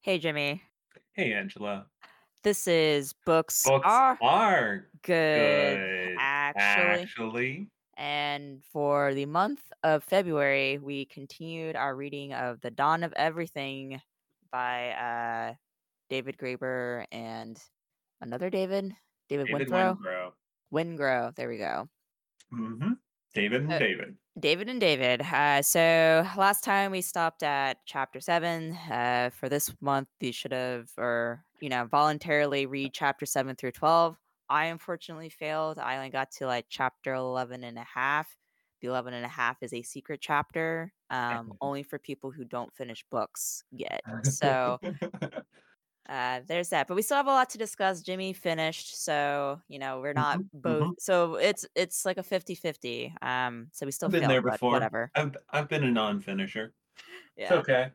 Hey, Jimmy. Hey, Angela. This is Books Books Are are Good, good, actually. actually. And for the month of February, we continued our reading of The Dawn of Everything by uh, David Graeber and another David, David David Winthrow. Wengrow. Wingrow. There we go. hmm David and Uh, David. David and David. Uh, so last time we stopped at chapter seven. Uh, for this month, you should have, or you know, voluntarily read chapter seven through twelve. I unfortunately failed. I only got to like chapter 11 and a half. The 11 and a half is a secret chapter, um, only for people who don't finish books yet. So uh, there's that. But we still have a lot to discuss. Jimmy finished, so you know, we're not Mhm, both mhm. so it's it's like a 50-50. Um, so we still been failed, there before. whatever. I've I've been a non-finisher. It's okay.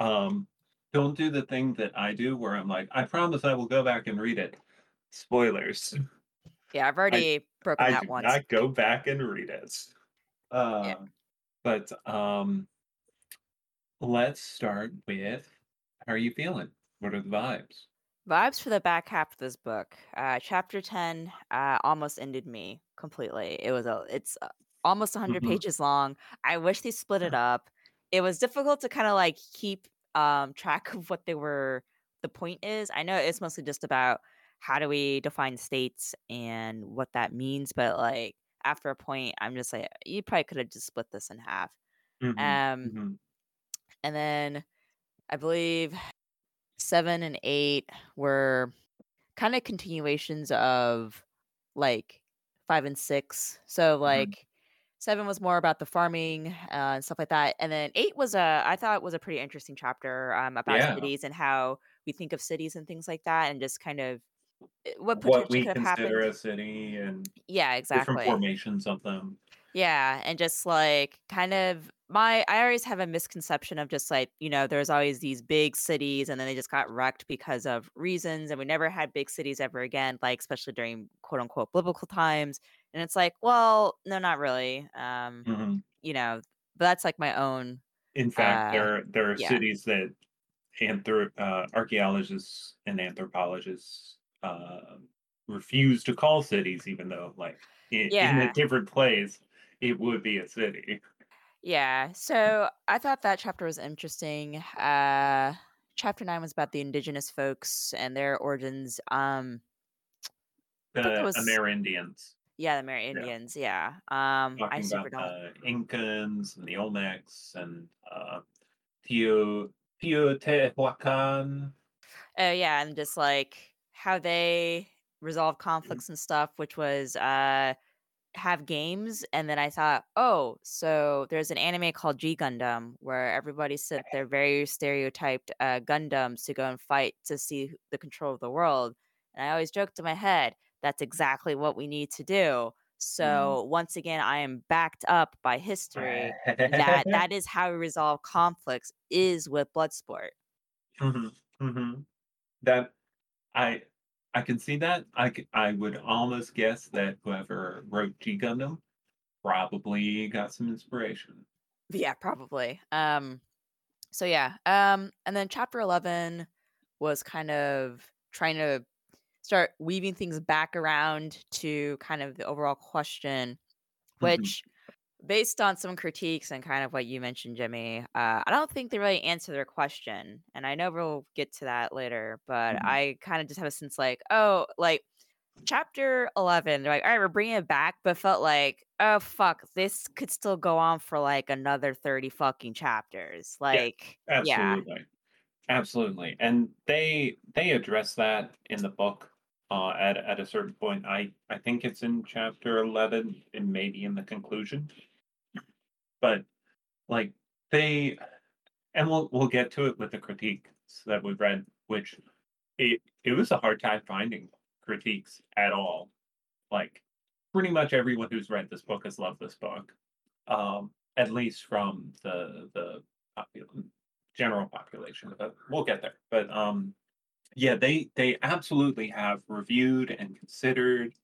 Um, don't do the thing that I do where I'm like, I promise I will go back and read it. Spoilers. Yeah, I've I already broken I that do once. not go back and read it. Yeah. Uh, but um, let's start with how are you feeling? What are the vibes? Vibes for the back half of this book. Uh, chapter 10 uh, almost ended me completely. It was a it's uh, almost 100 Mhm. pages long. I wish they split it up. It was difficult to kind of like keep um track of what they were the point is. I know it's mostly just about how do we define states and what that means, but like after a point I'm just like you probably could have just split this in half. Mhm, Um mhm. and then I believe 7 and 8 were kind of continuations of like 5 and 6. So Mhm. like 7 was more about the farming uh, and stuff like that. And then 8 was a I thought was a pretty interesting chapter um, about Yeah, cities and how we think of cities and things like that and just kind of eh, what what we consider happened. a city and Yeah, exactly different formations of them. Yeah, and just like kind of my I always have a misconception of just like, you know, there's always these big cities and then they just got wrecked because of reasons and we never had big cities ever again, like especially during quote unquote biblical times. And it's like, well, no, not really. Um, Mhm. you know, but that's like my own In fact, uh there there are yeah. cities that anthrop uh, archaeologists and anthropologists, uh, refuse to call cities even though, like, in in a different place, it would be a city. Yeah. So I thought that chapter was interesting. Uh chapter 9 was about the indigenous folks and their origins. Um I thought that The was Amerindians. Yeah, the Yeah, Amerindians, yeah. Um, I super about don't the Incans and the Olmecs and, uh, Teo Teotihuacan. Oh, yeah, and just, like, how they resolve Mhm. conflicts and stuff, which was, uh, have games, and then I thought, "Oh, so there's an anime called G Gundam where everybody sent their very stereotyped, uh, Gundams to go and fight to see the control of the world," and I always joked in my head, "That's exactly what we need to do." Mm. So, once again, I am backed up by history that that is how we resolve conflicts is with Bloodsport. Mhm, mhm. That I I can see that. I c I would almost guess that whoever wrote G Gundam probably got some inspiration. Yeah, probably. Um, so yeah, um, and then chapter 11 was kind of trying to start weaving things back around to kind of the overall question, Mhm, which based on some critiques and kind of what you mentioned, Jimmy, uh, I don't think they really answer their question. And I know we'll get to that later, but mhm. I kind of just have a sense like, oh, like chapter 11, they're like, all right, we're bringing it back, but felt like, oh, fuck, this could still go on for like another 30 fucking chapters. Like, yeah. absolutely, absolutely, and they they address that in the book, uh, at at a certain point. I I think it's in chapter 11 and maybe in the conclusion, but, like, they and we'll we'll get to it with the critiques that we've read, which it it was a hard time finding critiques at all. Like, pretty much everyone who's read this book has loved this book, um, at least from the the general population, but we'll get there. But, um, yeah, they they absolutely have reviewed and considered,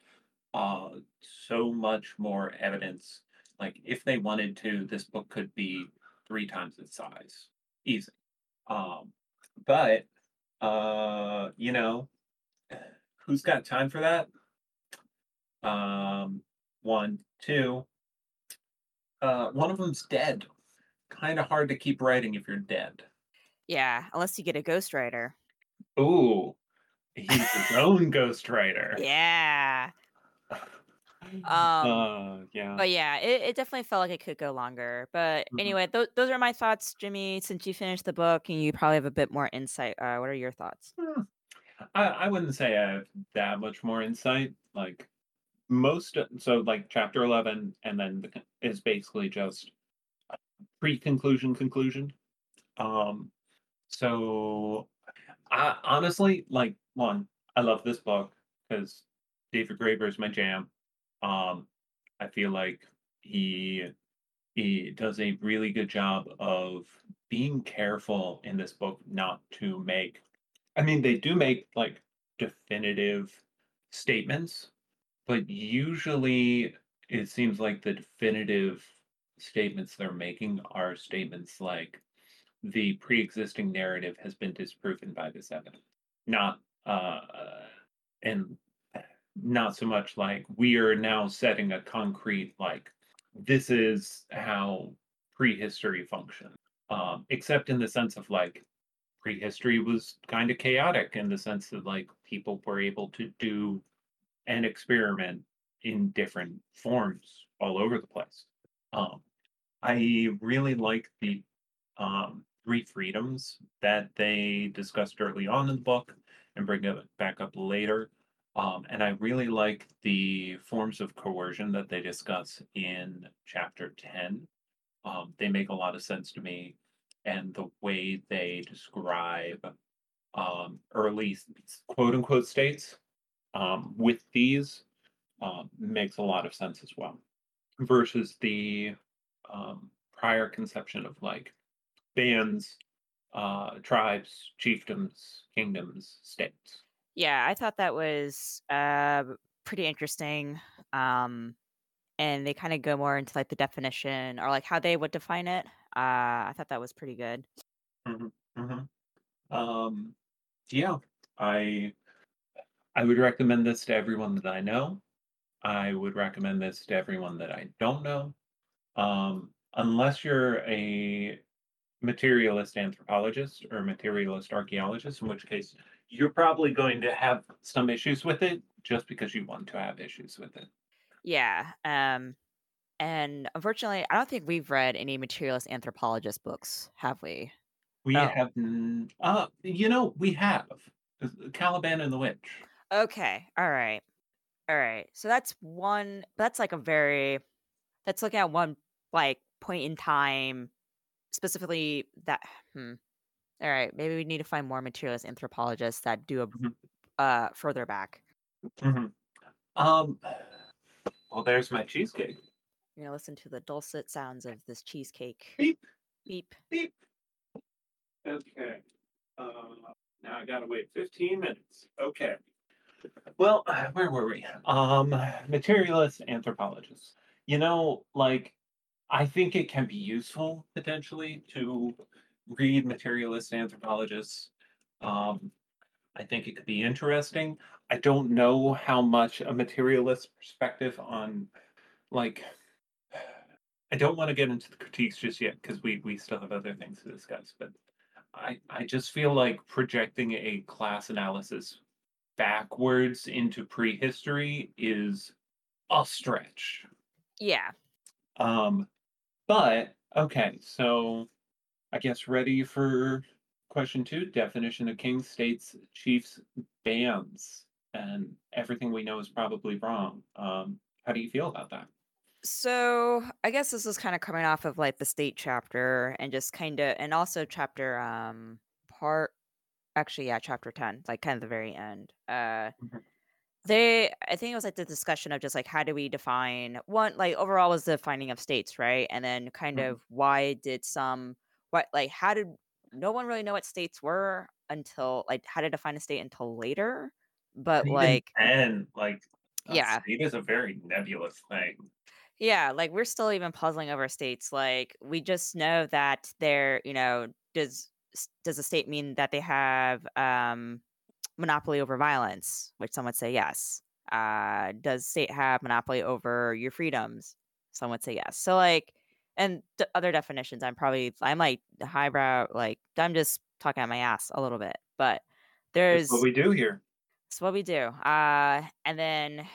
uh, so much more evidence. Like, if they wanted to, this book could be 3 times its size, easy. Um, but uh, you know, who's got time for that? Um, one, two. Uh, one of them's dead. Kind of hard to keep writing if you're dead. Yeah, unless you get a ghostwriter. Ooh, he's his own ghostwriter. Yeah. Um, Uh, yeah. but yeah, it, it definitely felt like it could go longer. But Mhm. anyway, th- those are my thoughts, Jimmy. Since you finished the book and you probably have a bit more insight, uh, what are your thoughts? Hmm. I, I wouldn't say I have that much more insight. Like most, so like chapter eleven, and then the, is basically just pre-conclusion conclusion. Um, so I honestly like one. I love this book because David Graeber is my jam. Um, I feel like he he does a really good job of being careful in this book not to make I mean they do make like definitive statements, but usually it seems like the definitive statements they're making are statements like the pre-existing narrative has been disproven by this evidence. Not uh and not so much like we are now setting a concrete like this is how prehistory functioned um except in the sense of like prehistory was kind of chaotic in the sense that like people were able to do an experiment in different forms all over the place. Um i really like the um three freedoms that they discussed early on in the book and bring it back up later um, and I really like the forms of coercion that they discuss in chapter 10. Um, they make a lot of sense to me, and the way they describe um, early quote unquote states um, with these um, makes a lot of sense as well, versus the um, prior conception of like bands, uh, tribes, chiefdoms, kingdoms, states. Yeah, I thought that was uh, pretty interesting. Um, and they kind of go more into like the definition or like how they would define it. Uh, I thought that was pretty good. Mhm, mhm. Um, yeah, I I would recommend this to everyone that I know. I would recommend this to everyone that I don't know. Um, unless you're a materialist anthropologist or materialist archaeologist, in which case you're probably going to have some issues with it just because you want to have issues with it. Yeah. Um, and unfortunately, I don't think we've read any materialist anthropologist books, have we? We Oh, have, uh, you know, we have uh, Caliban and the Witch. okay. All right. All right. So that's one, that's like a very, that's looking at one like point in time, specifically that, hmm. All right. Maybe we need to find more materialist anthropologists that do a uh further back. mhm. Um, well, there's my cheesecake. You're gonna listen to the dulcet sounds of this cheesecake. Beep, Beep. beep. Okay. Uh, now I gotta wait 15 minutes. Okay. Well, uh, where were we? Um, materialist anthropologists. You know, like, I think it can be useful potentially to read materialist anthropologists. Um, I think it could be interesting. I don't know how much a materialist perspective on, like, I don't want to get into the critiques just yet because we we still have other things to discuss. But I I just feel like projecting a class analysis backwards into prehistory is a stretch. Yeah. Um, but okay, so I guess ready for question two: definition of king, states, chiefs, bands, and everything we know is probably wrong. Um, how do you feel about that? So I guess this is kind of coming off of like the state chapter and just kind of, and also chapter um part actually yeah chapter 10 like kind of the very end uh Mhm, they i think it was like the discussion of just like how do we define one like overall was the finding of states right and then kind mhm. of why did some what like how did no one really know what states were until like how to define a state until later but even like and like yeah state is a very nebulous thing. Yeah, like we're still even puzzling over states. Like we just know that they're, you know, does does a state mean that they have um, monopoly over violence? Which some would say yes. Uh, does state have monopoly over your freedoms? Some would say yes. So like, and d- other definitions. I'm probably I'm like highbrow. Like I'm just talking out my ass a little bit, but It's what we do here. it's what we do. Uh, and then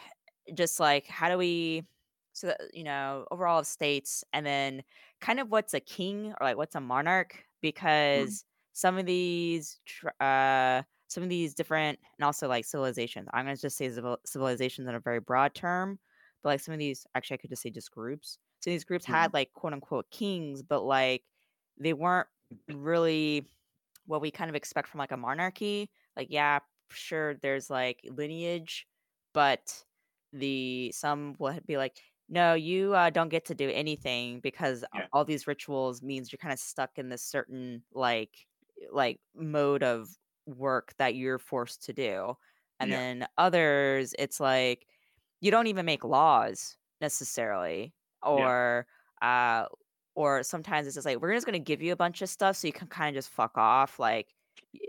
just like how do we so that, you know overall of states and then kind of what's a king or like what's a monarch Mm, because some of these uh some of these different and also like civilizations i'm going to just say civil- civilizations in a very broad term but like some of these actually i could just say just groups so these groups mm, had like quote unquote kings but like they weren't really what we kind of expect from like a monarchy. Like, yeah, sure, there's like lineage, but the some will be like, no, you uh, don't get to do anything because Yeah, all these rituals means you're kind of stuck in this certain like like mode of work that you're forced to do. And yeah, then others, it's like you don't even make laws necessarily, yeah, or uh, or sometimes it's just like, "We're just gonna give you a bunch of stuff so you can kinda just fuck off," like,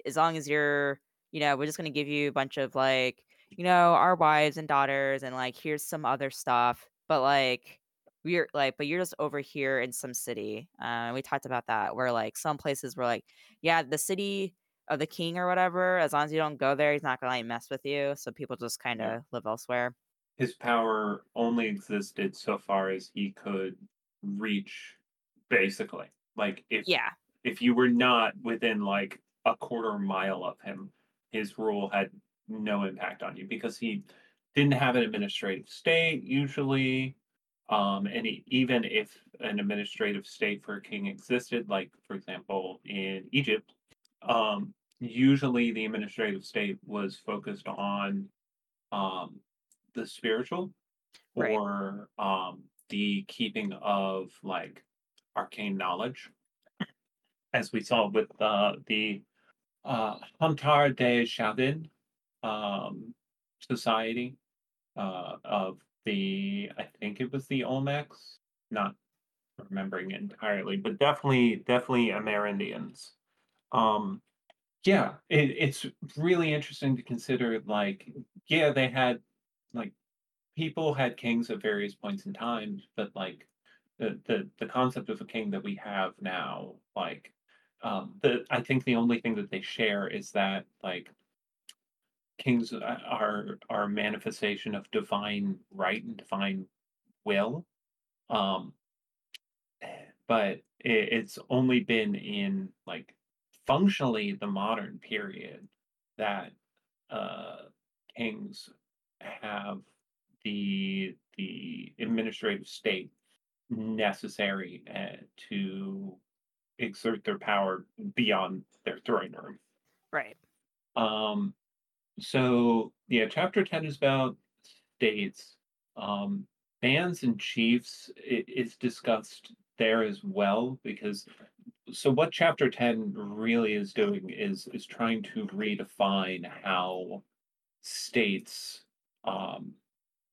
as long as you're you know, we're just gonna give you a bunch of, like, you know, our wives and daughters and, like, here's some other stuff, but, like, we're like, but you're just over here in some city, uh, we talked about that, where, like, some places were like, yeah, the city of the king or whatever, as long as you don't go there, he's not gonna, like, mess with you, so people just kinda live elsewhere. His power only existed so far as he could reach, basically. Like if Yeah, if you were not within like a quarter mile of him, his rule had no impact on you because he didn't have an administrative state usually. Um, and he, even if an administrative state for a king existed, like for example in Egypt, um, usually the administrative state was focused on um, the spiritual right, or um, the keeping of like arcane knowledge, as we saw with uh, the uh, de Chavin um, Society uh, of the, I think it was the Olmecs, not remembering entirely, but definitely, definitely Amerindians. Um, yeah, it, it's really interesting to consider. Like, yeah, they had like people had kings at various points in time, but like the the the concept of a king that we have now, like um the I think the only thing that they share is that like kings are are a manifestation of divine right and divine will. Um but it, it's only been in like functionally the modern period that uh kings have the the administrative state necessary uh, to exert their power beyond their throne room. right, Um, so yeah, chapter 10 is about states. Um, bands and chiefs i- is discussed there as well because so what chapter 10 really is doing is is trying to redefine how states um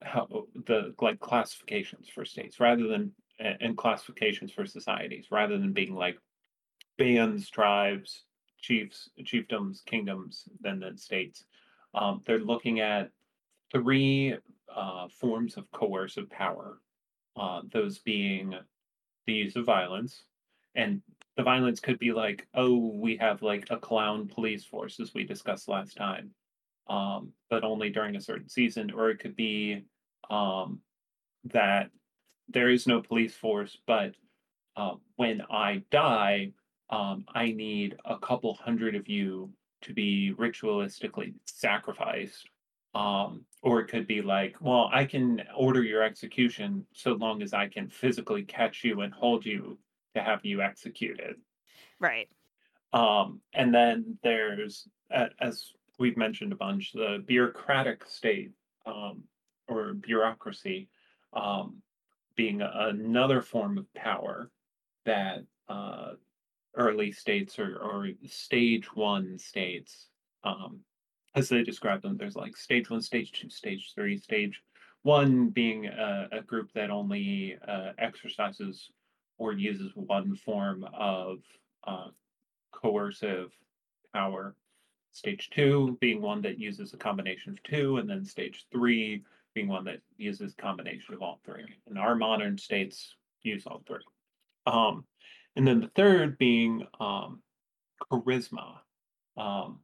how the like classifications for states rather than and classifications for societies rather than being like bands, tribes, chiefs, chiefdoms, kingdoms, then then states. Um, they're looking at three uh, forms of coercive power. Uh, those being the use of violence, and the violence could be like, oh, we have like a clown police force, as we discussed last time, um, but only during a certain season, or it could be um, that there is no police force, but uh, when I die, um, I need a couple hundred of you to be ritualistically sacrificed. Um, or it could be like, well, I can order your execution so long as I can physically catch you and hold you to have you executed. right, Um, and then there's, as we've mentioned a bunch, the bureaucratic state um, or bureaucracy um, being another form of power that uh, early states or, or stage one states, um, as they describe them, there's like stage one, stage two, stage three, stage one being a, a group that only uh, exercises or uses one form of uh, coercive power. Stage two being one that uses a combination of two, and then stage three being one that uses combination of all three. And our modern states use all three. Um, and then the third being um, charisma. Um,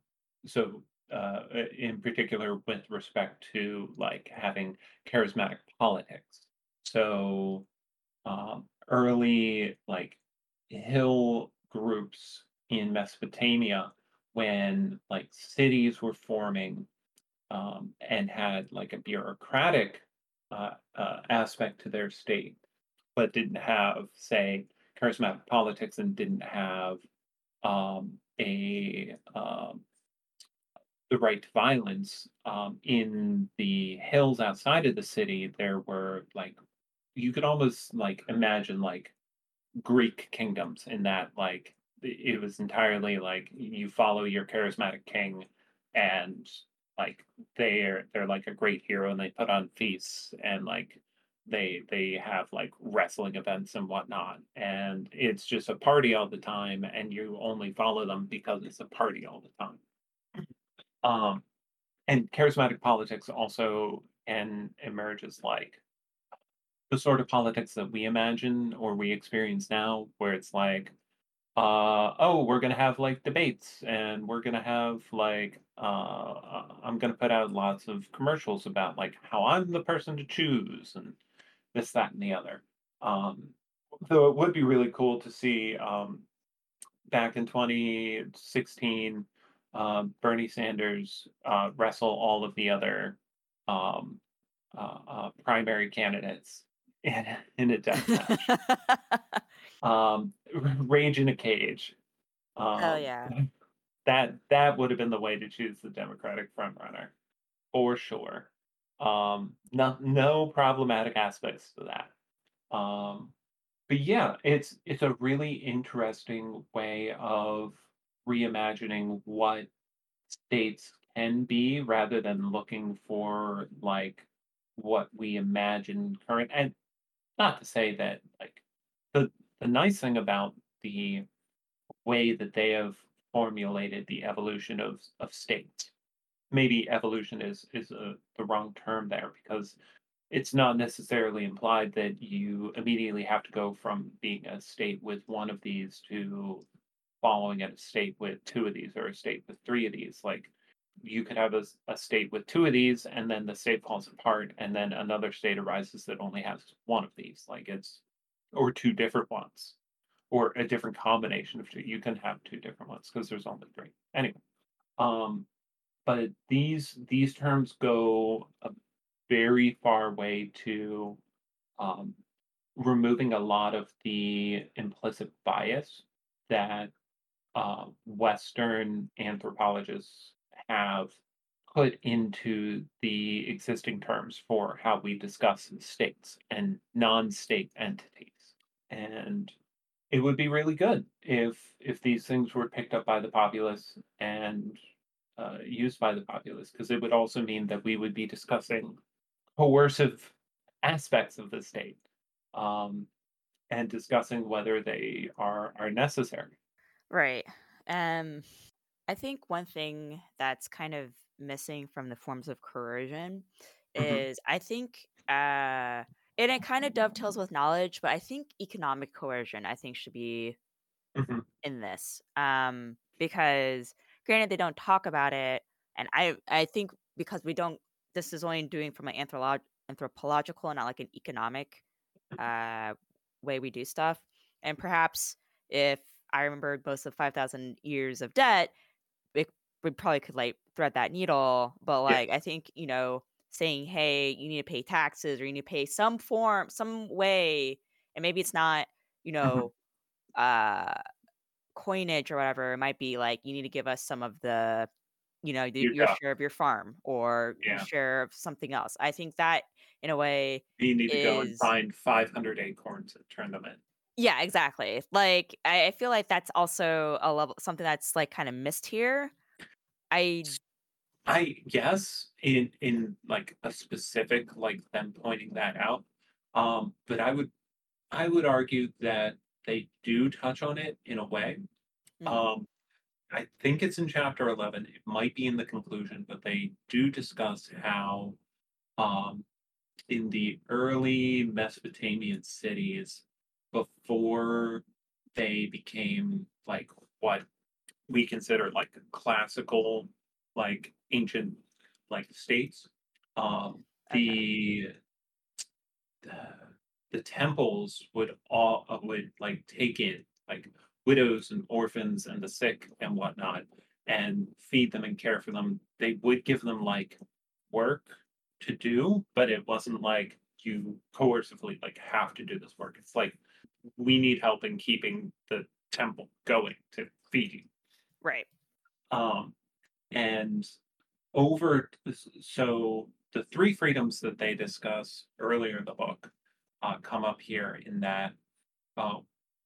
so uh, in particular with respect to like having charismatic politics. So um, early like hill groups in Mesopotamia when like cities were forming um, and had like a bureaucratic uh, uh, aspect to their state, but didn't have, say, charismatic politics and didn't have um, a um, the right to violence um, in the hills outside of the city. There were like you could almost like imagine like Greek kingdoms in that like it was entirely like you follow your charismatic king and like they're they're like a great hero and they put on feasts and like they they have like wrestling events and whatnot. And it's just a party all the time and you only follow them because it's a party all the time. Um and charismatic politics also and emerges like the sort of politics that we imagine or we experience now where it's like uh oh we're gonna have like debates and we're gonna have like uh uh, i'm gonna put out lots of commercials about like how i'm the person to choose and this that and the other. Um so it would be really cool to see um back in 2016 um bernie sanders uh wrestle all of the other um uh, uh primary candidates in, in a death match um, Rage in a Cage. Hell Um, yeah. that that would have been the way to choose the Democratic frontrunner, for sure. Um, no no problematic aspects to that. Um, but yeah, it's it's a really interesting way of reimagining what states can be rather than looking for like what we imagine current and not to say that like the the nice thing about the way that they have formulated the evolution of of states. Maybe evolution is is a, the wrong term there because it's not necessarily implied that you immediately have to go from being a state with one of these to following at a state with two of these or a state with three of these. Like you could have a state with two of these and then the state falls apart and then another state arises that only has one of these. Like it's or two different ones or a different combination of two. You can have two different ones because there's only three. Anyway, um, but these these terms go a very far way to um, removing a lot of the implicit bias that uh, Western anthropologists have put into the existing terms for how we discuss states and non-state entities. And it would be really good if if these things were picked up by the populace and uh, used by the populace, because it would also mean that we would be discussing coercive aspects of the state um, and discussing whether they are are necessary. Right. Um, I think one thing that's kind of missing from the forms of coercion hmm is I think uh and it kind of dovetails with knowledge, but I think economic coercion I think should be hmm in this. Um because granted they don't talk about it and I I think because we don't this is only doing from an anthrolog- anthropological and not like an economic uh way we do stuff. And perhaps if I remembered most of 5,000 years of debt, it, we probably could like thread that needle. But Yeah. like, I think, you know, saying, hey, you need to pay taxes or you need to pay some form, some way, and maybe it's not, you hmm know, uh, coinage or whatever. It might be like, you need to give us some of the, you know, the, You your share of your farm or your share of something else. I think that in a way You need to go and find 500 acorns and turn them in. Yeah, exactly. Like, I I feel like that's also a level something that's, like, kinda missed here. I I guess in in like a specific like them pointing that out. Um, but I would I would argue that they do touch on it in a way. mm, Um, I think it's in chapter 11. It might be in the conclusion, but they do discuss how um, in the early Mesopotamian cities, before they became like what we consider like classical, like ancient, like states, um, the the the temples would all uh, would like take in like widows and orphans and the sick and whatnot and feed them and care for them. They would give them like work to do, but it wasn't like you coercively like have to do this work. It's like we need help in keeping the temple going to feed you. Right. Um, and over so the three freedoms that they discuss earlier in the book uh, come up here in that uh,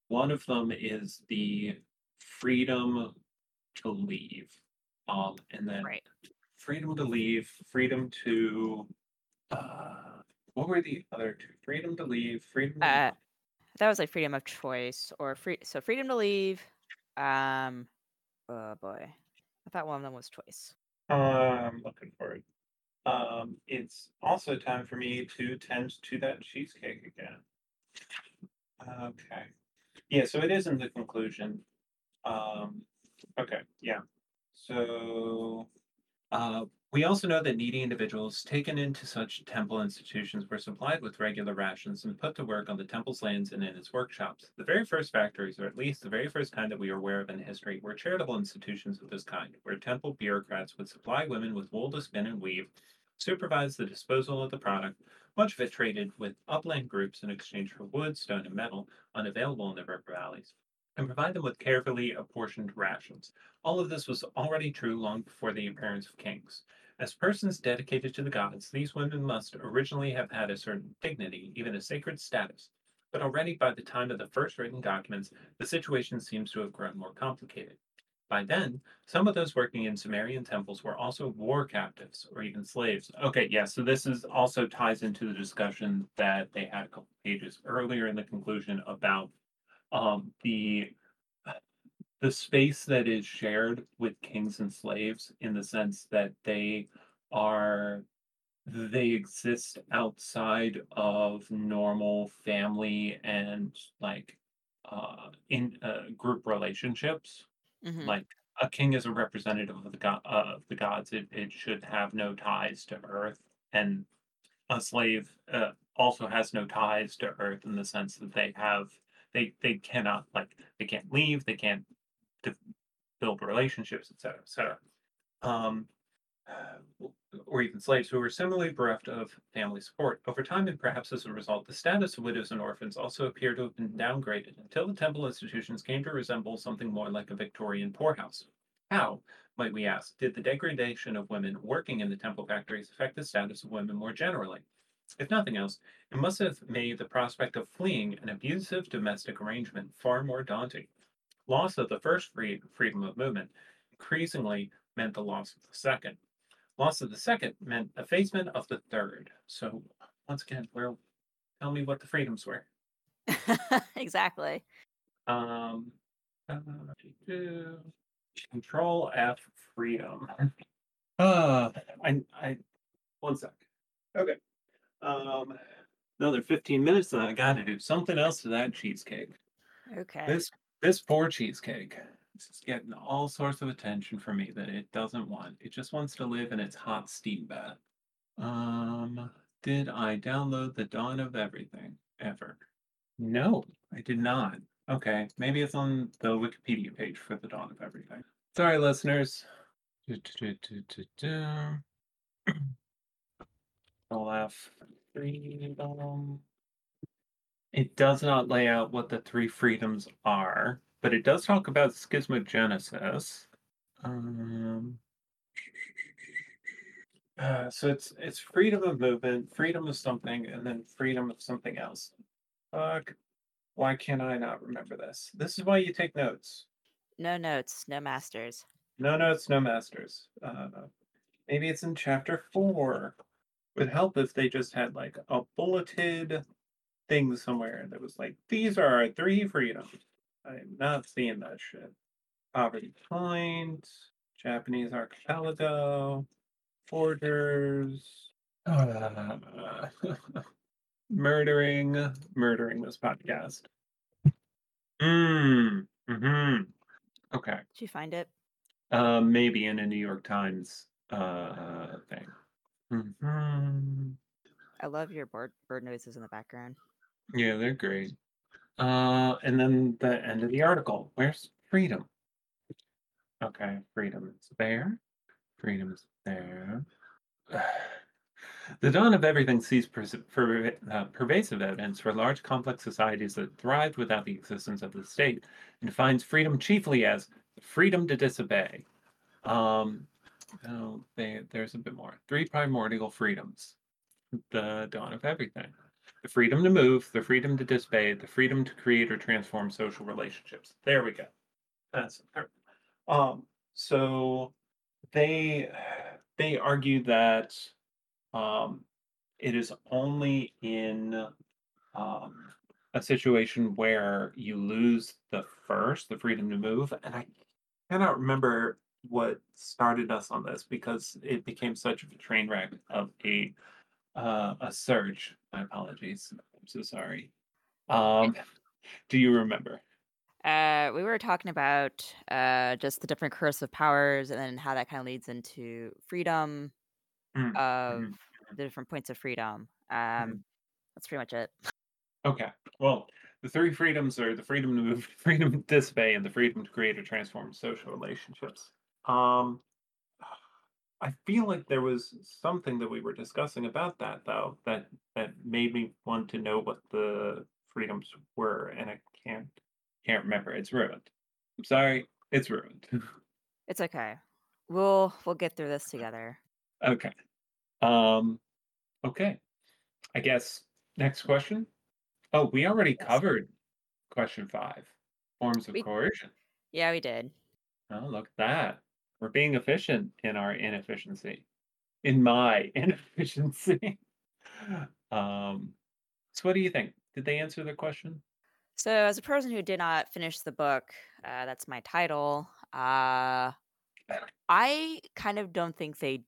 one of them is the freedom to leave um, and then Right. freedom to leave freedom to uh, what were the other two freedom to leave freedom to Uh, that was like freedom of choice or free. So freedom to leave. Um. Oh boy, I thought one of them was choice. I'm looking for it. Um, it's also time for me to tend to that cheesecake again. Okay. Yeah, so it is in the conclusion. Um, okay, yeah. So, uh, we also know that needy individuals taken into such temple institutions were supplied with regular rations and put to work on the temple's lands and in its workshops. The very first factories, or at least the very first kind that we are aware of in history, were charitable institutions of this kind, where temple bureaucrats would supply women with wool to spin and weave, supervise the disposal of the product, much of it traded with upland groups in exchange for wood, stone, and metal unavailable in the river valleys, and provide them with carefully apportioned rations. All of this was already true long before the appearance of kings. As persons dedicated to the gods, these women must originally have had a certain dignity, even a sacred status. But already by the time of the first written documents, the situation seems to have grown more complicated. By then, some of those working in Sumerian temples were also war captives or even slaves. Okay, yeah, so this is also ties into the discussion that they had a couple pages earlier in the conclusion about um, the the space that is shared with kings and slaves in the sense that they are they exist outside of normal family and like uh in uh, group relationships. Hmm like a king is a representative of the god uh, of the gods. It, it should have no ties to earth. And a slave uh, also has no ties to earth in the sense that they have they they cannot like they can't leave they can't de- build relationships etc etc um or even slaves who were similarly bereft of family support. Over time, and perhaps as a result, the status of widows and orphans also appear to have been downgraded until the temple institutions came to resemble something more like a Victorian poorhouse. How, might we ask, did the degradation of women working in the temple factories affect the status of women more generally? If nothing else, it must have made the prospect of fleeing an abusive domestic arrangement far more daunting. Loss of the first free, freedom of movement increasingly meant the loss of the second. Loss of the second meant effacement of the third. So once again, where tell me what the freedoms were. exactly. Um, uh, control F freedom. Uh, I, I, one sec. Okay. Um, another 15 minutes and I gotta do something else to that cheesecake. Okay. This, this poor cheesecake. Is getting all sorts of attention from me that it doesn't want. It just wants to live in its hot steam bath. Um, did I download the Dawn of Everything ever? No, I did not. Okay, maybe it's on the Wikipedia page for the Dawn of Everything. Sorry, listeners. F freedom. It does not lay out what the three freedoms are, but it does talk about schismogenesis. Um, uh, so it's it's freedom of movement, freedom of something, and then freedom of something else. Fuck. Why can't I not remember this? This is why you take notes. No notes, no masters. No notes, no masters. Uh, maybe it's in chapter four. Would help if they just had like a bulleted thing somewhere that was like, these are our three freedoms. I'm not seeing that shit. Poverty Point, Japanese Archipelago, Forgers, uh, murdering, murdering this podcast. Mm, hmm Okay. Did you find it? Uh, maybe in a New York Times uh thing. hmm I love your bird bird noises in the background. Yeah, they're great. Uh, and then the end of the article. Where's freedom? Okay, freedom is there. Freedom is there. The dawn of everything sees per- uh, pervasive evidence for large complex societies that thrived without the existence of the state and defines freedom chiefly as freedom to disobey. Um, oh, they, there's a bit more. Three primordial freedoms. The dawn of everything. The freedom to move, the freedom to disobey, the freedom to create or transform social relationships. There we go. That's um so they they argue that um, it is only in um, a situation where you lose the first, the freedom to move, and I cannot remember what started us on this because it became such a train wreck of a uh, a surge. My apologies. I'm so sorry. Um, do you remember? Uh, we were talking about uh, just the different coercive powers and then how that kind of leads into freedom Mm, of mhm, the different points of freedom. mhm. Um, that's pretty much it. Okay. Well, the three freedoms are the freedom to move, freedom to disobey, and the freedom to create or transform social relationships. Um, I feel like there was something that we were discussing about that though, that that made me want to know what the freedoms were, and I can't can't remember. It's ruined. I'm sorry, it's ruined. It's okay. We'll we'll get through this together. okay. Um, okay. I guess next question. Oh, we already Yes. covered question five. Forms of We coercion. yeah, we did. Oh, look at that. We're being efficient in our inefficiency. In my inefficiency. um, so what do you think? Did they answer the question? So, as a person who did not finish the book, uh, that's my title. Uh, I kind of don't think they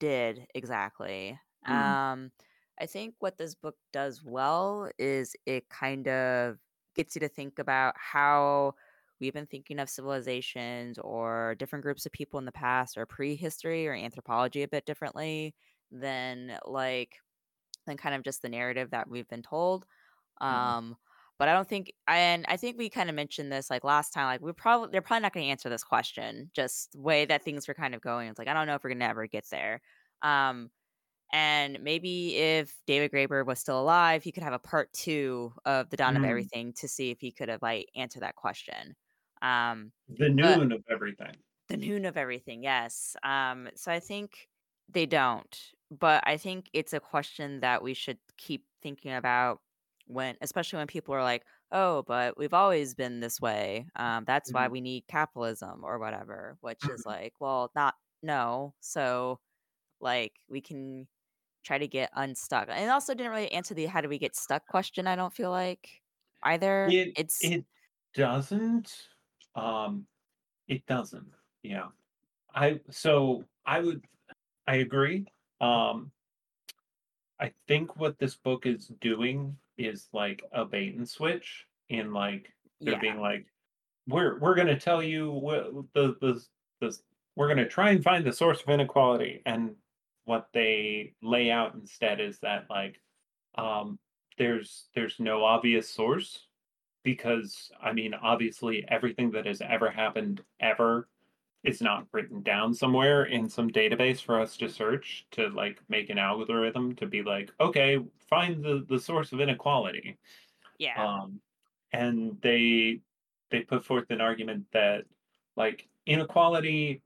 did exactly. Mm, Um, I think what this book does well is it kind of gets you to think about how we've been thinking of civilizations or different groups of people in the past or prehistory or anthropology a bit differently than like than kind of just the narrative that we've been told. mhm, Um, but I don't think and I think we kind of mentioned this like last time, like we're probably they're probably not going to answer this question, just the way that things were kind of going. It's like I don't know if we're gonna ever get there. Um, and maybe if David Graeber was still alive, he could have a part two of the Dawn of mm. Everything to see if he could have like answered that question. Um, The noon of everything. the noon of everything, yes. Um, so I think they don't, but I think it's a question that we should keep thinking about when, especially when people are like, "Oh, but we've always been this way. Um, that's why Mhm, we need capitalism or whatever." Which is mhm. like, well, not no. So like we can try to get unstuck. And also didn't really answer the how do we get stuck question. I don't feel like either. It It's it doesn't. Um, it doesn't. Yeah. I so I would I agree. Um, I think what this book is doing is like a bait and switch in like they're yeah, being like we're we're going to tell you what the the the we're going to try and find the source of inequality and what they lay out instead is that like um there's there's no obvious source because I mean obviously everything that has ever happened ever is not written down somewhere in some database for us to search to like make an algorithm to be like okay find the the source of inequality. Yeah, um and they they put forth an argument that like inequality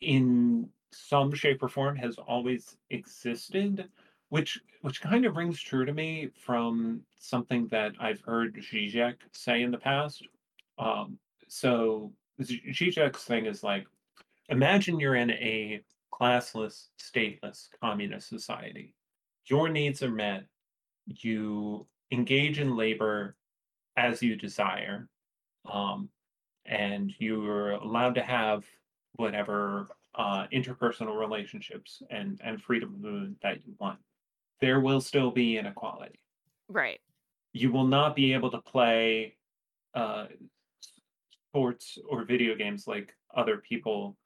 in some shape or form has always existed which which kind of rings true to me from something that i've heard Zizek say in the past um so Zizek's thing is like Imagine you're in a classless, stateless communist society. Your needs are met. You engage in labor as you desire. Um, and you're allowed to have whatever uh, interpersonal relationships and and freedom that you want. There will still be inequality. Right. You will not be able to play uh, sports or video games like other people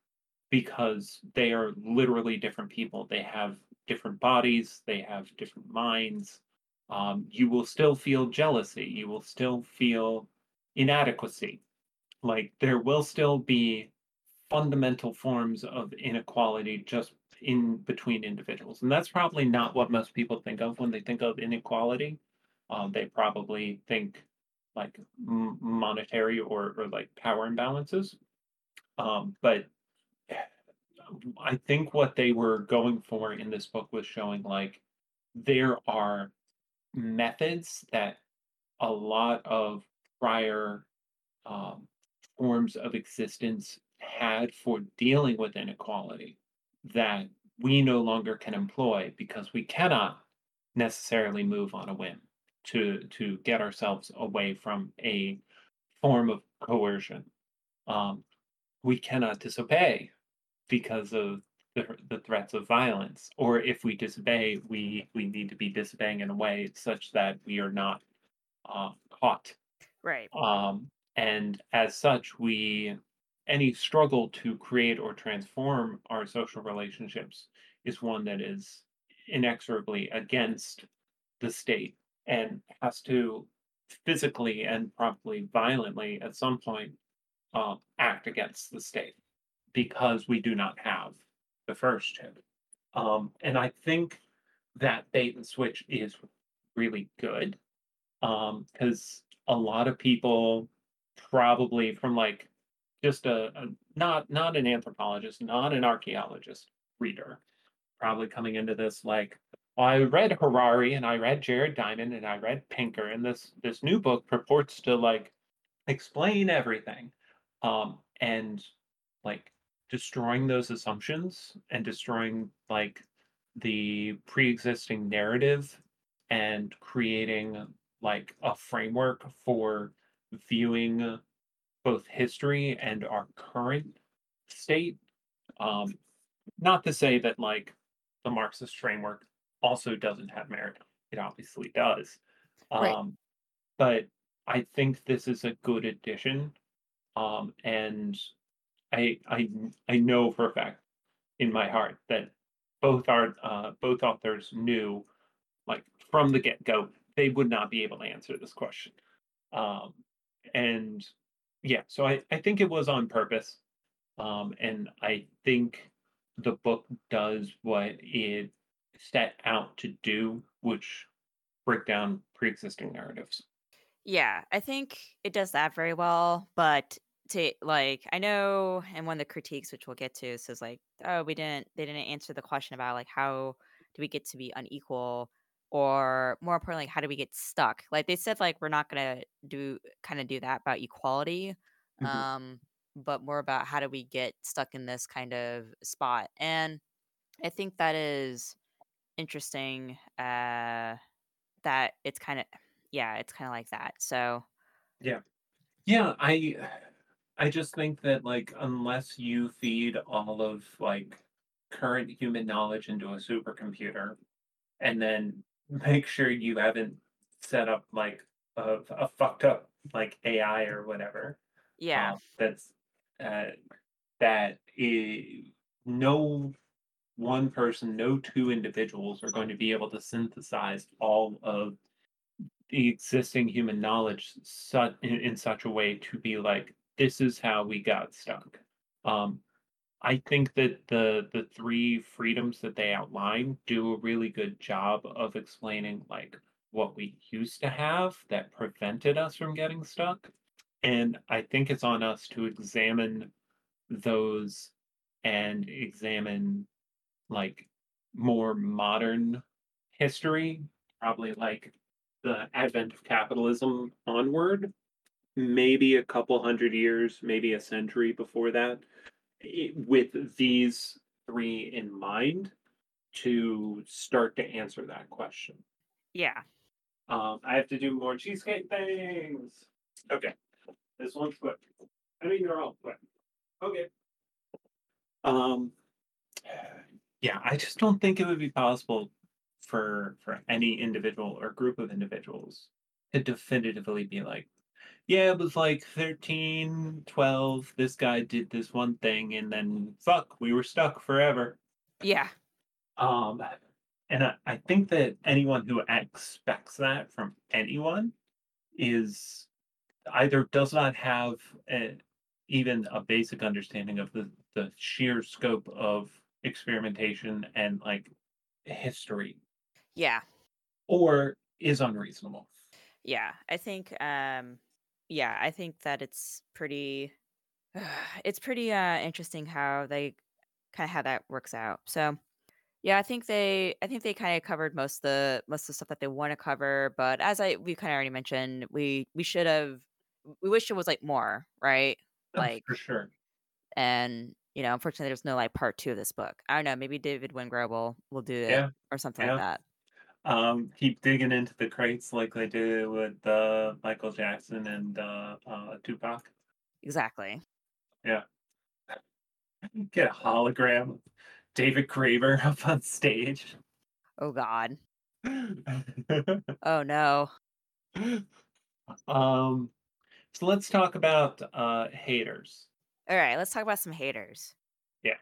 because they are literally different people. They have different bodies, they have different minds. Um, you will still feel jealousy, you will still feel inadequacy. Like there will still be fundamental forms of inequality just in between individuals. And that's probably not what most people think of when they think of inequality. Um, they probably think like m- monetary or, or like power imbalances. Um, but I think what they were going for in this book was showing like there are methods that a lot of prior um, forms of existence had for dealing with inequality that we no longer can employ because we cannot necessarily move on a whim to to get ourselves away from a form of coercion. Um, we cannot disobey because of the, the threats of violence, or if we disobey, we we need to be disobeying in a way such that we are not uh, caught. Right. Um, and as such, we any struggle to create or transform our social relationships is one that is inexorably against the state and has to physically and probably violently at some point uh, act against the state because we do not have the first two. Um, and I think that bait and switch is really good because um, a lot of people probably from like just a, a not not an anthropologist, not an archaeologist reader, probably coming into this like well, I read Harari and I read Jared Diamond and I read Pinker, and this this new book purports to like explain everything, um, and like destroying those assumptions and destroying like the pre-existing narrative and creating like a framework for viewing both history and our current state. Um, not to say that like the Marxist framework also doesn't have merit. It obviously does. Right. Um, but I think this is a good addition. Um, and I I I know for a fact in my heart that both are uh, both authors knew like from the get-go they would not be able to answer this question. Um, and yeah, so I, I think it was on purpose. Um, and I think the book does what it set out to do, which break down pre-existing narratives. Yeah, I think it does that very well, but to like I know and one of the critiques which we'll get to says like, oh, we didn't they didn't answer the question about like how do we get to be unequal or more importantly, how do we get stuck? Like they said like we're not gonna do kind of do that about equality. Mhm. Um, but more about how do we get stuck in this kind of spot. And I think that is interesting uh that it's kind of yeah it's kind of like that so Yeah. Yeah, I I just think that like unless you feed all of like current human knowledge into a supercomputer and then make sure you haven't set up like a, a fucked up like AI or whatever, yeah uh, that's uh, that i no one person, no two individuals are going to be able to synthesize all of the existing human knowledge such in, in such a way to be like this is how we got stuck. Um, I think that the the three freedoms that they outline do a really good job of explaining like what we used to have that prevented us from getting stuck. And I think it's on us to examine those and examine like more modern history, probably like the advent of capitalism onward, maybe a couple hundred years, maybe a century before that, with these three in mind to start to answer that question. yeah Um, I have to do more cheesecake things. Okay, this one's quick. I mean, they're all but okay. Um, yeah, I just don't think it would be possible for for any individual or group of individuals to definitively be like, yeah, it was like 13, 12, this guy did this one thing, and then fuck, we were stuck forever. Yeah. Um, and I, I think that anyone who expects that from anyone is either does not have a, even a basic understanding of the, the sheer scope of experimentation and like history Yeah. or is unreasonable. Yeah. I think um yeah, I think that it's pretty it's pretty uh interesting how they kind of how that works out. So yeah, I think they I think they kind of covered most of the most of the stuff that they want to cover, but as I we kind of already mentioned, we we should have we wish it was like more, right? Oh, Like for sure. and you know, unfortunately there's no like part 2 of this book. I don't know, maybe David Wengrow will will do it Yeah, or something like that. Um, keep digging into the crates like they did with uh, Michael Jackson and uh, uh, Tupac. Exactly. Yeah. Get a hologram of David Graeber up on stage. Oh god. Oh no. um, so let's talk about uh, haters. All right, let's talk about some haters. Yeah.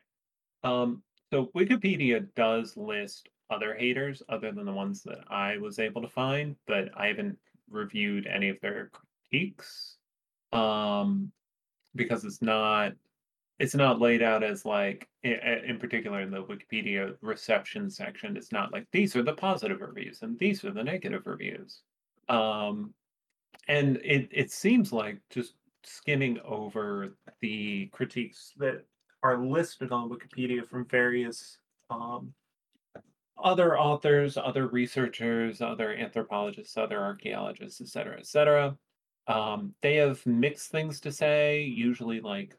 Um, so Wikipedia does list other haters other than the ones that I was able to find, but I haven't reviewed any of their critiques. Um, because it's not it's not laid out as like in particular in the Wikipedia reception section, it's not like these are the positive reviews and these are the negative reviews. Um, and it it seems like just skimming over the critiques that are listed on Wikipedia from various um, other authors, other researchers, other anthropologists, other archaeologists, et cetera, et cetera. Um, they have mixed things to say. Usually, like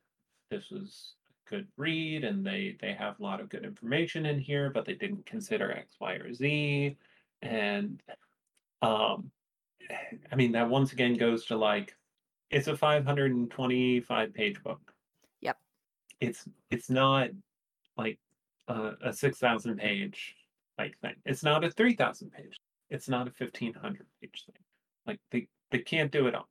this was a good read, and they they have a lot of good information in here, but they didn't consider X, Y, or Z. And um, I mean, that once again goes to like it's a 525 page book. Yep. It's it's not like a, a 6,000 page like thing. It's not a 3,000 page. It's not a 1,500 page thing. Like they they can't do it all.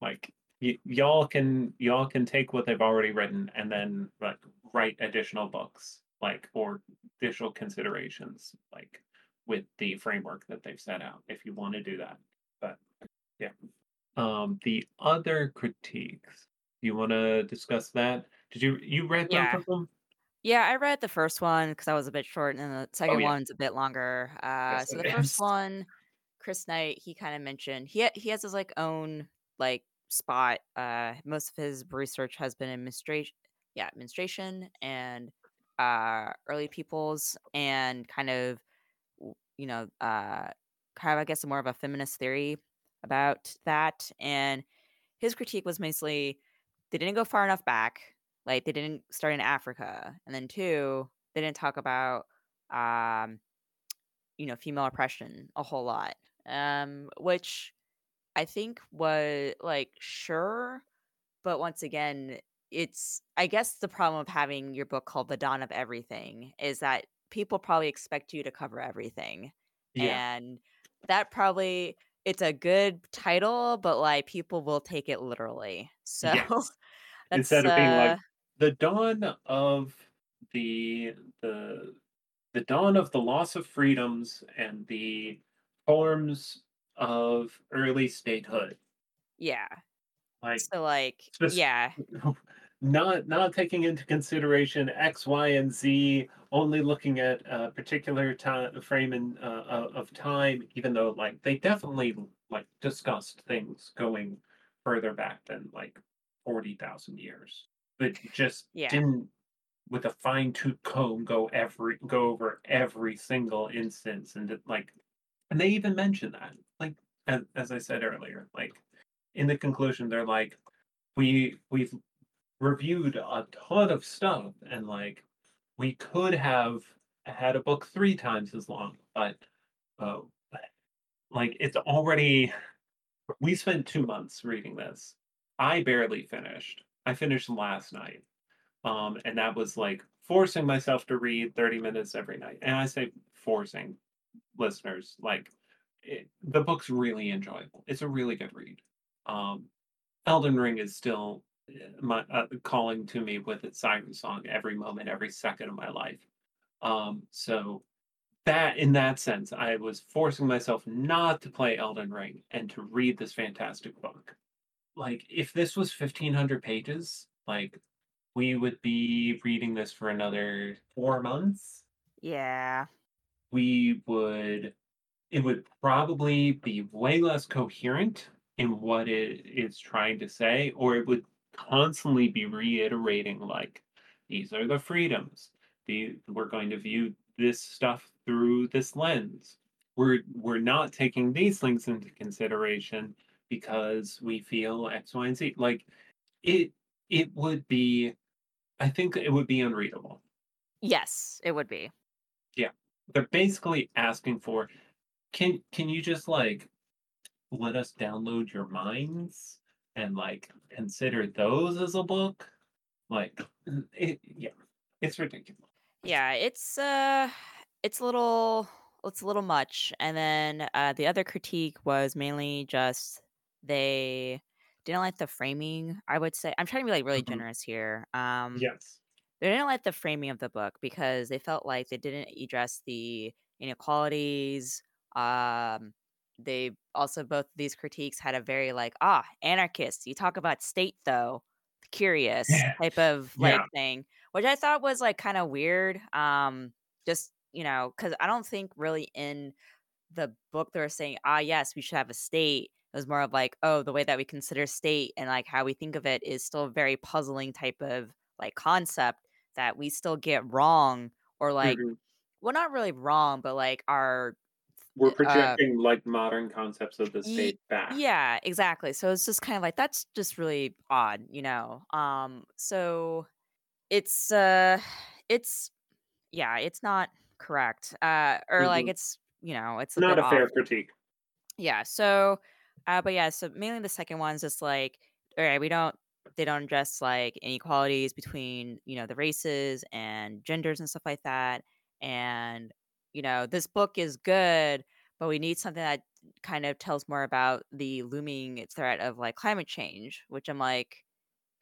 Like y- y'all can y'all can take what they've already written and then like write additional books like or additional considerations like with the framework that they've set out if you want to do that. But yeah. Um, the other critiques. You want to discuss that? Did you you read both Yeah. of them? Yeah, I read the first one because I was a bit short, and the Oh second yeah, one's a bit longer. Uh, yes so it the first is. one, Chris Knight, he kind of mentioned he ha- he has his like own like spot. Uh, most of his research has been administration, yeah, administration and uh early peoples, and kind of w- you know uh kind of I guess more of a feminist theory about that. And his critique was mostly they didn't go far enough back. Like they didn't start in Africa, and then two, they didn't talk about um, you know female oppression a whole lot. Um, which I think was like sure, but once again, it's I guess the problem of having your book called The Dawn of Everything is that people probably expect you to cover everything. Yeah, And that probably it's a good title, but like people will take it literally. So yes. Instead of being uh like the dawn of the the the dawn of the loss of freedoms and the forms of early statehood. yeah. Like So like just yeah. not not taking into consideration X, Y, and Z, only looking at a particular time frame in, uh, of of time, even though like they definitely like discussed things going further back than like forty thousand years, but just Yeah. didn't with a fine tooth comb go every go over every single instance and like and they even mention that like as, as I said earlier, like in the conclusion they're like we we've reviewed a ton of stuff and like we could have had a book three times as long but uh, like it's already we spent two months reading this i barely finished I finished last night. Um, and that was like forcing myself to read 30 minutes every night. And I say forcing listeners, like it, the book's really enjoyable. It's a really good read. Um, Elden Ring is still eh, my uh, calling to me with its siren song every moment, every second of my life. Um, so that in that sense, I was forcing myself not to play Elden Ring and to read this fantastic book. Like if this was 1500 pages, like we would be reading this for another 4 months. Yeah. We would it would probably be way less coherent in what it is trying to say or it would constantly be reiterating like these are the freedoms the we're going to view this stuff through this lens. We're we're not taking these things into consideration because we feel X, Y, and Z. Like it it would be I think it would be unreadable. Yes, it would be. Yeah. They're basically asking for can can you just like let us download your minds and like consider those as a book? Like it yeah, it's ridiculous. Yeah, it's uh it's a little it's a little much. And then uh the other critique was mainly just they didn't like the framing, I would say. I'm trying to be like really Mhm. generous here. Um Yes. they didn't like the framing of the book because they felt like they didn't address the inequalities. Um they also both these critiques had a very like, ah, anarchist. You talk about state though, curious Yeah. type of like Yeah. thing, which I thought was like kind of weird. Um just, you know, cuz I don't think really in the book they were saying, ah, yes, we should have a state. It was more of like, oh, the way that we consider state and like how we think of it is still a very puzzling type of like concept that we still get wrong or like, Mhm. well, not really wrong, but like our, We're uh, projecting, like, modern concepts of the state back. yeah, exactly. So it's just kind of like that's just really odd, you know. Um so it's uh it's yeah, it's not correct. Uh or like Mhm. it's, you know, it's a Not a off. fair critique. Yeah. So uh but yeah, so mainly the second one's just like all right, we don't they don't address like inequalities between, you know, the races and genders and stuff like that. And, you know, this book is good, but we need something that kind of tells more about the looming threat of like climate change, which I'm like,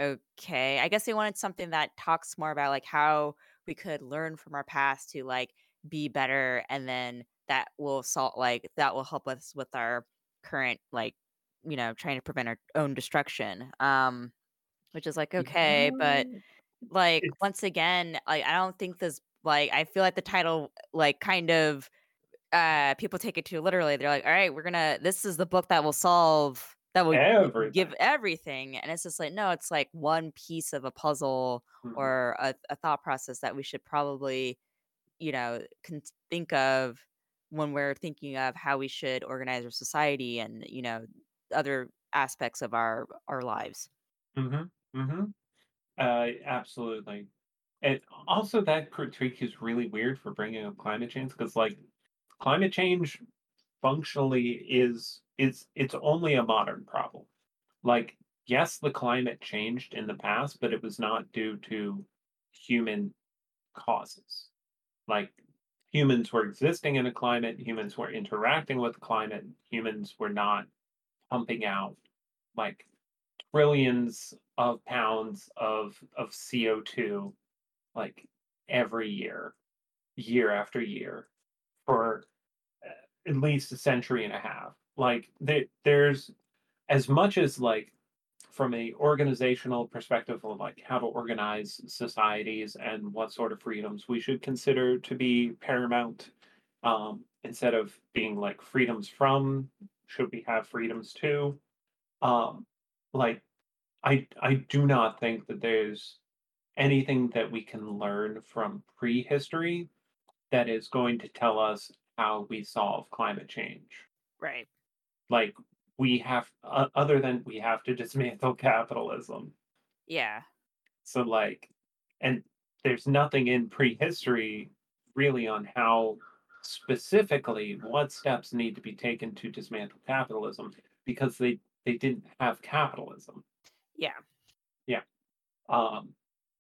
okay. I guess they wanted something that talks more about like how we could learn from our past to like be better and then that will salt like that will help us with our current like you know trying to prevent our own destruction um which is like okay but like once again like i don't think this like i feel like the title like kind of uh, people take it too literally. They're like, "All right, we're gonna this is the book that will solve that will gi give everything. everything," and it's just like, no, it's like one piece of a puzzle Mhm. or a a thought process that we should probably, you know, can think of when we're thinking of how we should organize our society and, you know, other aspects of our our lives. Mhm. Mhm. Uh, absolutely. And also that critique is really weird for bringing up climate change because, like, climate change functionally is it's it's only a modern problem. Like, yes, the climate changed in the past, but it was not due to human causes. Like humans were existing in a climate, humans were interacting with the climate, humans were not pumping out like trillions of pounds of of CO2 like every year, year after year for uh, at least a century and a half. Like there, there's as much as like from a organizational perspective of like how to organize societies and what sort of freedoms we should consider to be paramount um, instead of being like freedoms from should we have freedoms to um, like i i do not think that there's anything that we can learn from prehistory that is going to tell us how we solve climate change Right. like we have uh, other than we have to dismantle capitalism Yeah. So like, and there's nothing in prehistory really on how specifically what steps need to be taken to dismantle capitalism because they they didn't have capitalism. Yeah. Yeah. Um,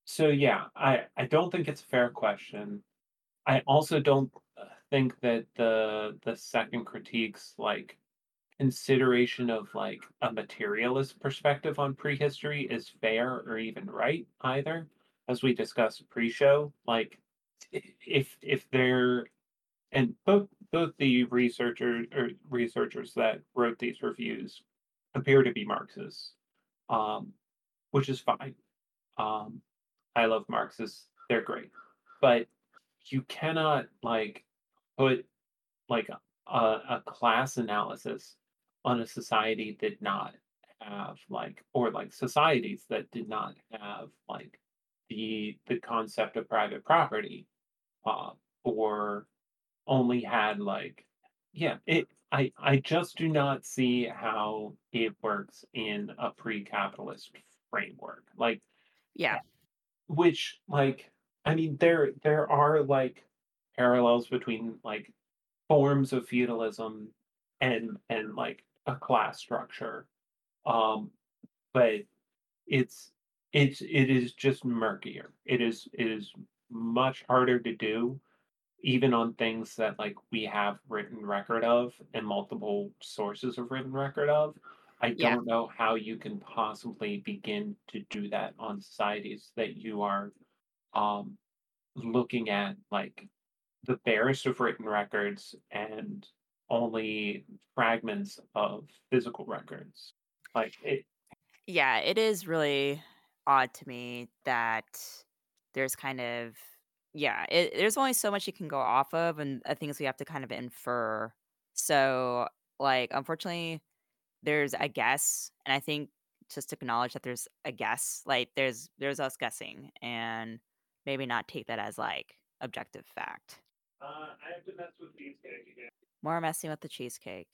so yeah, I I don't think it's a fair question. I also don't uh, think that the the second critiques like consideration of like a materialist perspective on prehistory is fair or even right either. As we discussed pre-show, like if if they're and both both the researchers or researchers that wrote these reviews appear to be Marxists, um, which is fine. Um, I love Marxists; they're great, but you cannot like put like a, a class analysis on a society did not have like or like societies that did not have like the the concept of private property uh, or only had like yeah it i i just do not see how it works in a pre-capitalist framework like Yeah. which like i mean there there are like parallels between like forms of feudalism and and like a class structure. Um but it's it's it is just murkier. It is it is much harder to do even on things that like we have written record of and multiple sources of written record of. I Yeah. don't know how you can possibly begin to do that on societies that you are um looking at like the barest of written records and only fragments of physical records. Like it, Yeah, it is really odd to me that there's kind of yeah, it, there's only so much you can go off of and uh, things we have to kind of infer. So, like, unfortunately, there's a guess, and I think just to acknowledge that there's a guess, like there's there's us guessing, and maybe not take that as like objective fact. uh, I have to mess with these guys again. More messing with the cheesecake.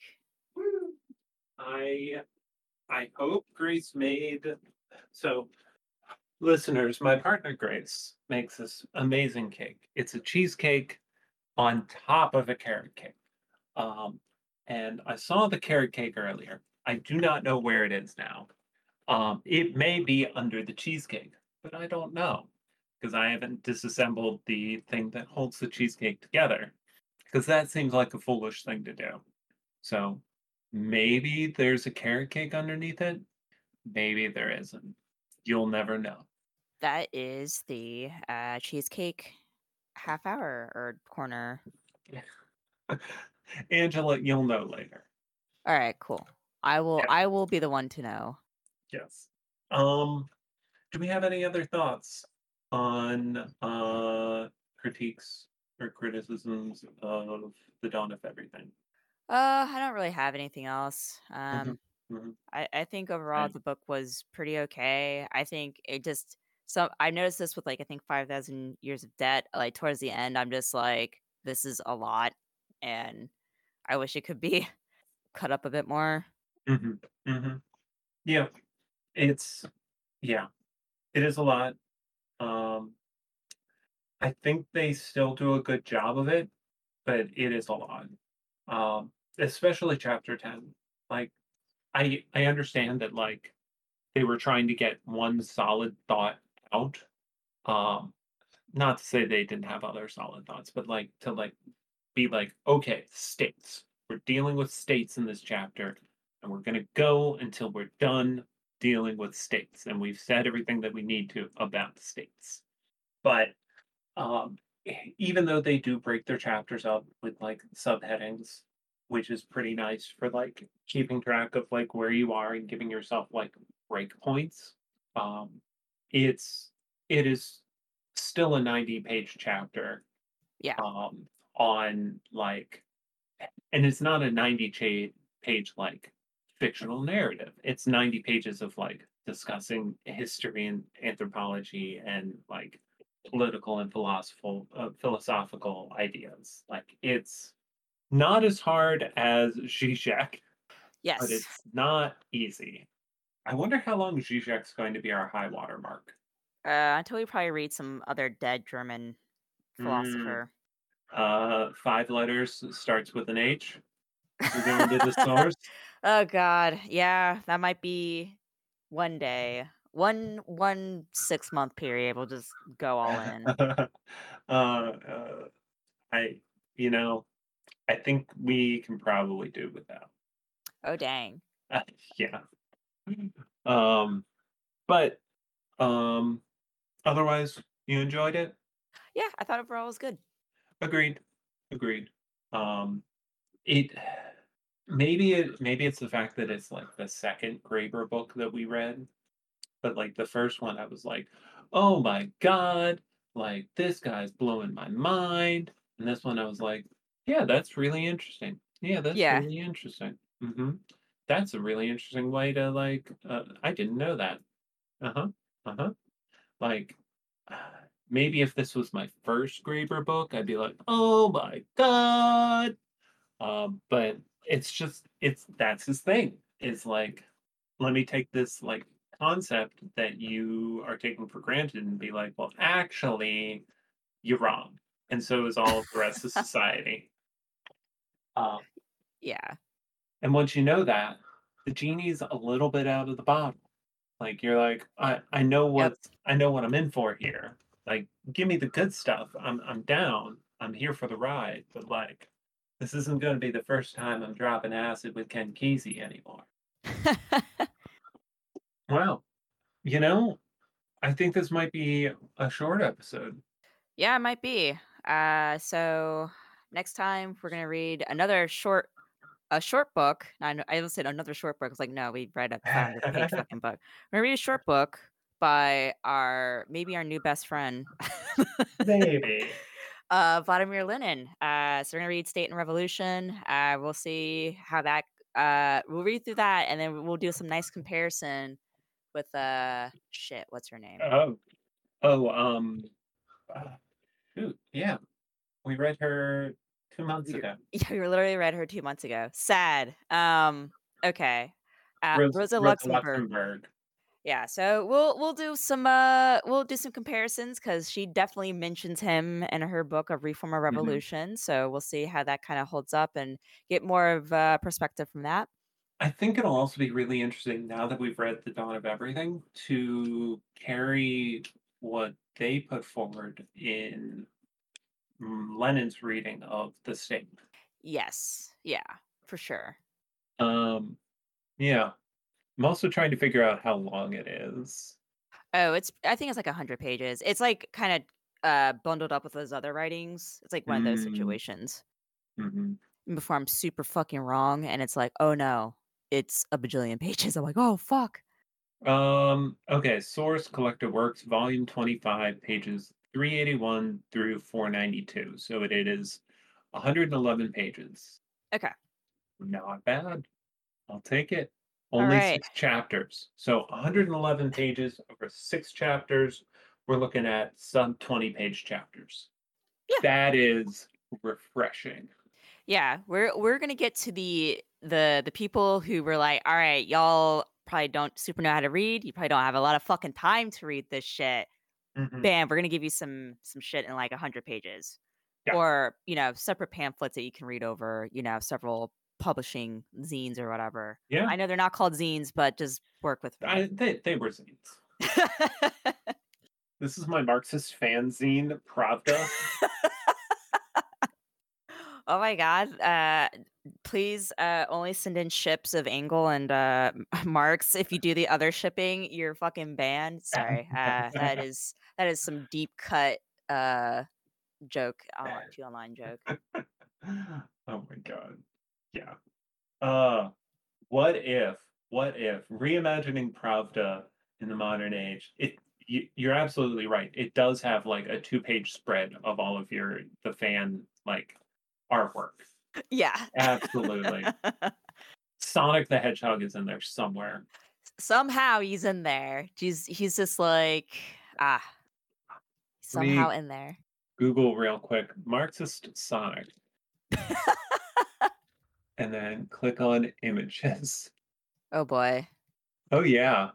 I I hope Grace made so listeners, my partner Grace makes this amazing cake. It's a cheesecake on top of a carrot cake. Um, and I saw the carrot cake earlier. I do not know where it is now. Um, it may be under the cheesecake, but I don't know because I haven't disassembled the thing that holds the cheesecake together. Because that seems like a foolish thing to do. So maybe there's a carrot cake underneath it. Maybe there isn't. You'll never know. That is the uh, cheesecake half hour or corner. Angela, you'll know later. All right, cool. I will. Yeah. I will be the one to know. Yes. Um, do we have any other thoughts on uh critiques or criticisms of the dawn of everything? Uh, I don't really have anything else. Um, mhm. I, I think overall Right. the book was pretty okay. I think it just so I noticed this with like I think five thousand years of debt. Like towards the end, I'm just like, this is a lot, and I wish it could be cut up a bit more. hmm hmm Yeah, it's yeah, it is a lot. Um, I think they still do a good job of it, but it is a lot. Um, especially chapter 10. Like I I understand that like they were trying to get one solid thought out. Um, not to say they didn't have other solid thoughts, but like to like be like, okay, states. We're dealing with states in this chapter, and we're gonna go until we're done dealing with states, and we've said everything that we need to about states. But um, even though they do break their chapters up with like subheadings, which is pretty nice for like keeping track of like where you are and giving yourself like break points. Um, it's it is still a 90 page chapter Yeah, um on like and it's not a 90 cha- page like fictional narrative it's 90 pages of like discussing history and anthropology and like political and philosophical uh, philosophical ideas. Like it's not as hard as Zizek, yes, but it's not easy. I wonder how long Zizek's going to be our high water mark. Uh, until we probably read some other dead German Mm, philosopher. uh five letters starts with an h. We're going to the source. Oh God, yeah, that might be one day one one six month period. We'll just go all in. uh, uh, I, you know, I think we can probably do without. Oh dang. Uh, yeah. Um, but um, otherwise, you enjoyed it. Yeah, I thought overall it was good. Agreed. Agreed. Um, it maybe it maybe it's the fact that it's like the second Graeber book that we read, but like the first one, I was like, oh my god, like this guy's blowing my mind, and this one, I was like, yeah, that's really interesting. Yeah, that's Yeah. really interesting. hmm That's a really interesting way to like. Uh, I didn't know that. Uh huh. Uh huh. Like, maybe if this was my first Graeber book, I'd be like, oh my god. Um, but it's just it's that's his thing. It's like, let me take this like concept that you are taking for granted and be like, well, actually, you're wrong. And so is all of the rest of society. Um, Yeah. and once you know that, the genie's a little bit out of the bottle. Like you're like, I, I know what Yep. I know what I'm in for here. Like, give me the good stuff. I'm I'm down. I'm here for the ride. But like, this isn't going to be the first time I'm dropping acid with Ken Kesey anymore. Wow. You know, I think this might be a short episode. yeah, it might be. Uh so next time we're gonna read another short a short book. I I said another short book. It's like, no, we read a 500 page fucking book. We're gonna read a short book by our maybe our new best friend, Maybe. uh, Vladimir Lenin. Uh, so we're gonna read State and Revolution. Uh, we'll see how that. Uh, we'll read through that, and then we'll do some nice comparison with uh shit. What's her name? Oh, oh, um, uh, shoot, yeah, we read her two months ago. Yeah, we literally read her two months ago. Sad. Um. Okay. Uh, Ros- Rosa Luxemburg. Luxemburg. Yeah, so we'll we'll do some uh we'll do some comparisons because she definitely mentions him in her book of Reform or Revolution. So we'll see how that kind of holds up and get more of a perspective from that. I think it'll also be really interesting now that we've read The Dawn of Everything to carry what they put forward in mm, Lenin's reading of the state. Yes, yeah, for sure. Um, yeah, I'm also trying to figure out how long it is. Oh, it's I think it's like a hundred pages. It's like kind of uh bundled up with those other writings. It's like one of those Mm. situations. hmm Before I'm super fucking wrong, and it's like, oh no, it's a bajillion pages. I'm like, oh fuck. Um, okay, Source Collected Works, Volume 25, pages 381 through 492. So it, it is 111 pages. Okay. Not bad. I'll take it. Only right. six chapters. So 111 pages over six chapters. We're looking at sub 20 page chapters. Yeah. That is refreshing. Yeah, we're we're gonna get to the the the people who were like, all right, y'all probably don't super know how to read. You probably don't have a lot of fucking time to read this shit. Mhm. Bam, we're gonna give you some some shit in like a hundred pages, Yeah. or you know, separate pamphlets that you can read over. You know, several publishing zines or whatever. Yeah. I know they're not called zines, but just work with. I, they, they were zines. This is my Marxist fanzine, Pravda. oh my god. Uh please uh only send in ships of Engels and uh Marx. If you do the other shipping, you're fucking banned. Sorry. Uh that is that is some deep cut uh joke on to online joke. oh my god. Yeah. Uh what if what if reimagining Pravda in the modern age it you, you're absolutely right. It does have like a two-page spread of all of your the fan like artwork. Yeah. Absolutely. Sonic the Hedgehog is in there somewhere. Somehow he's in there. He's he's just like ah somehow in there. Google real quick Marxist Sonic and then click on images. Oh boy. Oh yeah.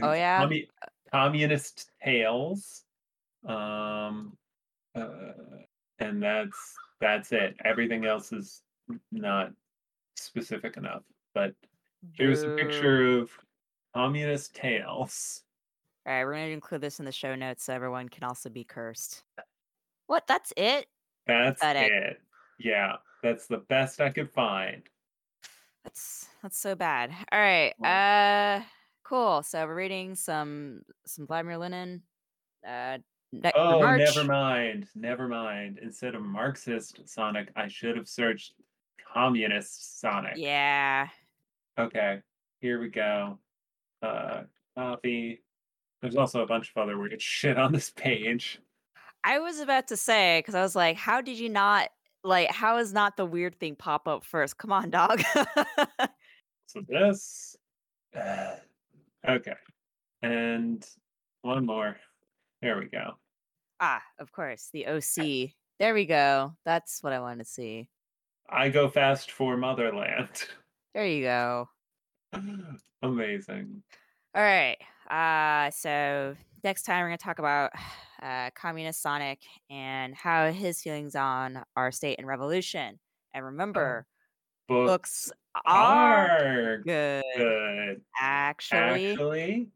Oh, yeah? Commu- communist tales. Um uh, and that's that's it. Everything else is not specific enough. But here's a picture of communist tails. All right, we're gonna include this in the show notes so everyone can also be cursed. What? That's it? That's Pathetic. it. Yeah, that's the best I could find. That's that's so bad. All right. Uh cool. So we're reading some some Vladimir Lenin uh ne- Oh, never mind, never mind. Instead of Marxist Sonic, I should have searched Communist Sonic. Yeah. Okay, here we go. Uh, copy. There's also a bunch of other weird shit on this page. I was about to say because I was like, how did you not like how is not the weird thing pop up first? Come on, dog. So this. okay, and one more. There we go. ah, of course, the OC. There we go. That's what I want to see. I go fast for motherland. There you go. Amazing. All right. Uh, so next time we're gonna talk about uh, communist Sonic and how his feelings on our state and revolution. And remember, books books are are good. good. Actually, Actually,